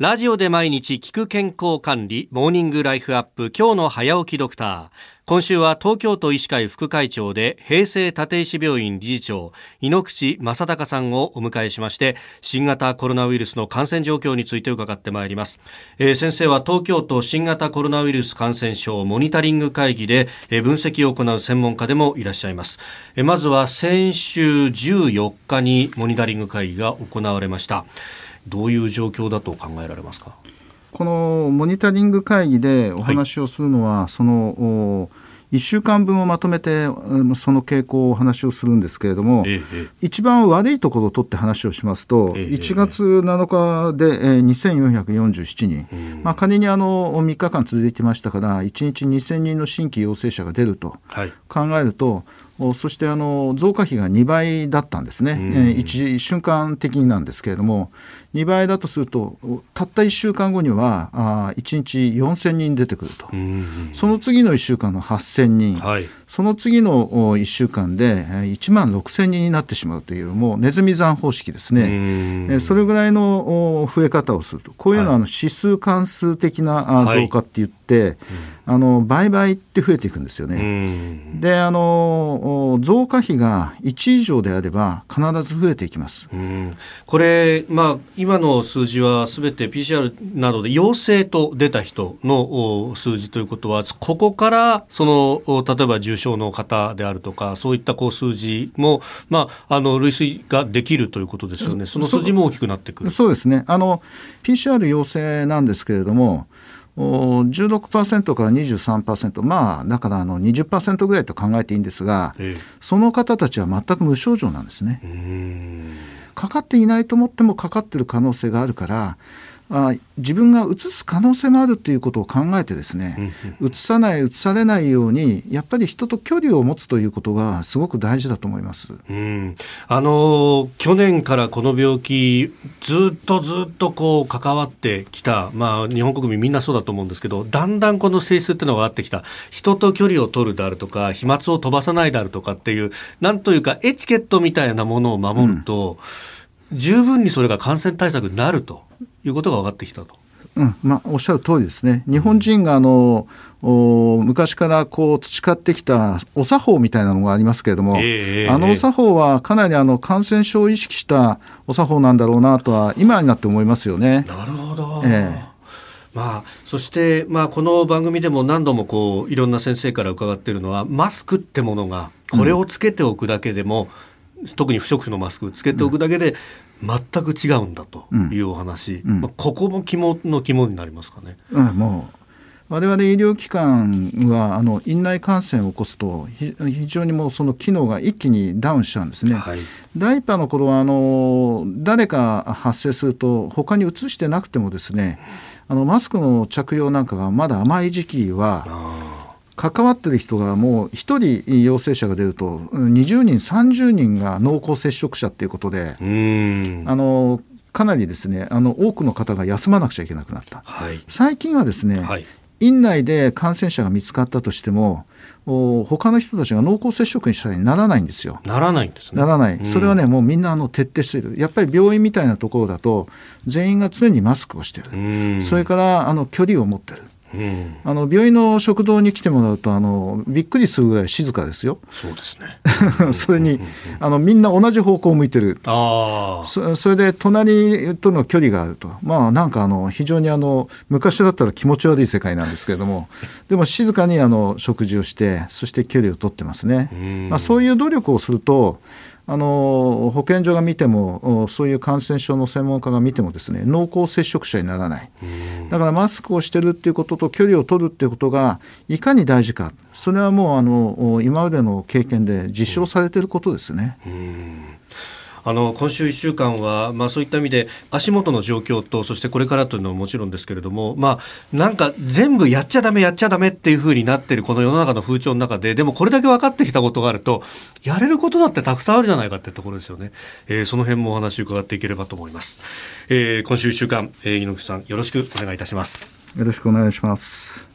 ラジオで毎日聞く健康管理、モーニングライフアップ、今日の早起きドクター。今週は東京都医師会副会長で平成立石病院理事長井ノ口正孝さんをお迎えしまして新型コロナウイルスの感染状況について伺ってまいります、えー、先生は東京都新型コロナウイルス感染症モニタリング会議で、えー、分析を行う専門家でもいらっしゃいます、えー、まずは先週14日にモニタリング会議が行われました。どういう状況だと考えられますか？このモニタリング会議でお話をするのは、はい、その1週間分をまとめてその傾向をお話をするんですけれども、ええ、一番悪いところを取って話をしますと、え、1月7日で2447人、まあ、仮にあの3日間続いてましたから1日2000人の新規陽性者が出ると考えると、はいそしてあの増加比が2倍だったんですね、うん、一瞬間的になんですけれども、2倍だとすると、たった1週間後にはあ1日4000人出てくると、うん、その次の1週間の8000人、はい、その次の1週間で1万6000人になってしまうという、もうネズミ算方式ですね、うん、それぐらいの増え方をすると、こういうのはあの指数関数的な増加って言って、はいあの倍々って増えていくんですよね。であの増加比が1以上であれば必ず増えていきます。これ、まあ、今の数字はすべて PCR などで陽性と出た人の数字ということはここからその例えば重症の方であるとかそういったこう数字も、まあ、あの類推ができるということですよね。その数字も大きくなってくるそうですねあの PCR 陽性なんですけれども16%から23%まあだからあの20%ぐらいと考えていいんですが、ええ、その方たちは全く無症状なんですね。かかっていないと思ってもかかってる可能性があるからあ自分がうつす可能性もあるということを考えてですね、うつさない、うつされないように、やっぱり人と距離を持つということがすごく大事だと思います、うん、あの去年からこの病気、ずっとずっとこう関わってきた、まあ、日本国民みんなそうだと思うんですけど、だんだんこの性質っていうのがあってきた、人と距離を取るであるとか、飛沫を飛ばさないであるとかっていう、なんというか、エチケットみたいなものを守ると、うん、十分にそれが感染対策になると。いうことが分かってきたと。うんまあ、おっしゃる通りですね。日本人があの、お昔からこう培ってきたお作法みたいなのがありますけれども、えー、あのお作法はかなりあの感染症を意識したお作法なんだろうなとは今になって思いますよね。なるほど。えーまあ、そして、まあ、この番組でも何度もこういろんな先生から伺っているのはマスクってものがこれをつけておくだけでも、うん、特に不織布のマスクつけておくだけで全く違うんだというお話、うん、まあ、ここも肝の肝になりますかね。うん、もう。我々医療機関はあの院内感染を起こすと非常にもうその機能が一気にダウンしちゃうんですね。はい、第1波の頃はあの誰か発生すると他に移してなくてもですねあのマスクの着用なんかがまだ甘い時期は関わってる人がもう1人陽性者が出ると20人30人が濃厚接触者っていうことであのかなりですねあの多くの方が休まなくちゃいけなくなった、はい、最近はですね、はい、院内で感染者が見つかったとしても他の人たちが濃厚接触者にならないんですよ。ならないんですね。ならない。それはね、もうみんなあの徹底している。やっぱり病院みたいなところだと、全員が常にマスクをしてる。それからあの距離を持ってる。うん、あの病院の食堂に来てもらうとあのびっくりするぐらい静かですよ。そうですね。それにあのみんな同じ方向を向いてる。あそそれで隣との距離があると。まあなんかあの非常にあの昔だったら気持ち悪い世界なんですけれども。でも静かにあの食事をしてそして距離を取ってますね。まあ、そういう努力をするとあの保健所が見てもそういう感染症の専門家が見てもですね濃厚接触者にならない。だからマスクをしてるっていうことと距離を取るっていうことがいかに大事か。それはもうあの今までの経験で実証されていることですね。あの今週1週間は、まあ、そういった意味で足元の状況とそしてこれからというのはもちろんですけれども、まあ、なんか全部やっちゃだめやっちゃだめっていうふうになっているこの世の中の風潮の中ででもこれだけ分かってきたことがあるとやれることだってたくさんあるじゃないかってところですよね、えー、その辺もお話伺っていければと思います、えー、今週1週間、えー、猪木さんよろしくお願いいたします。よろしくお願いします。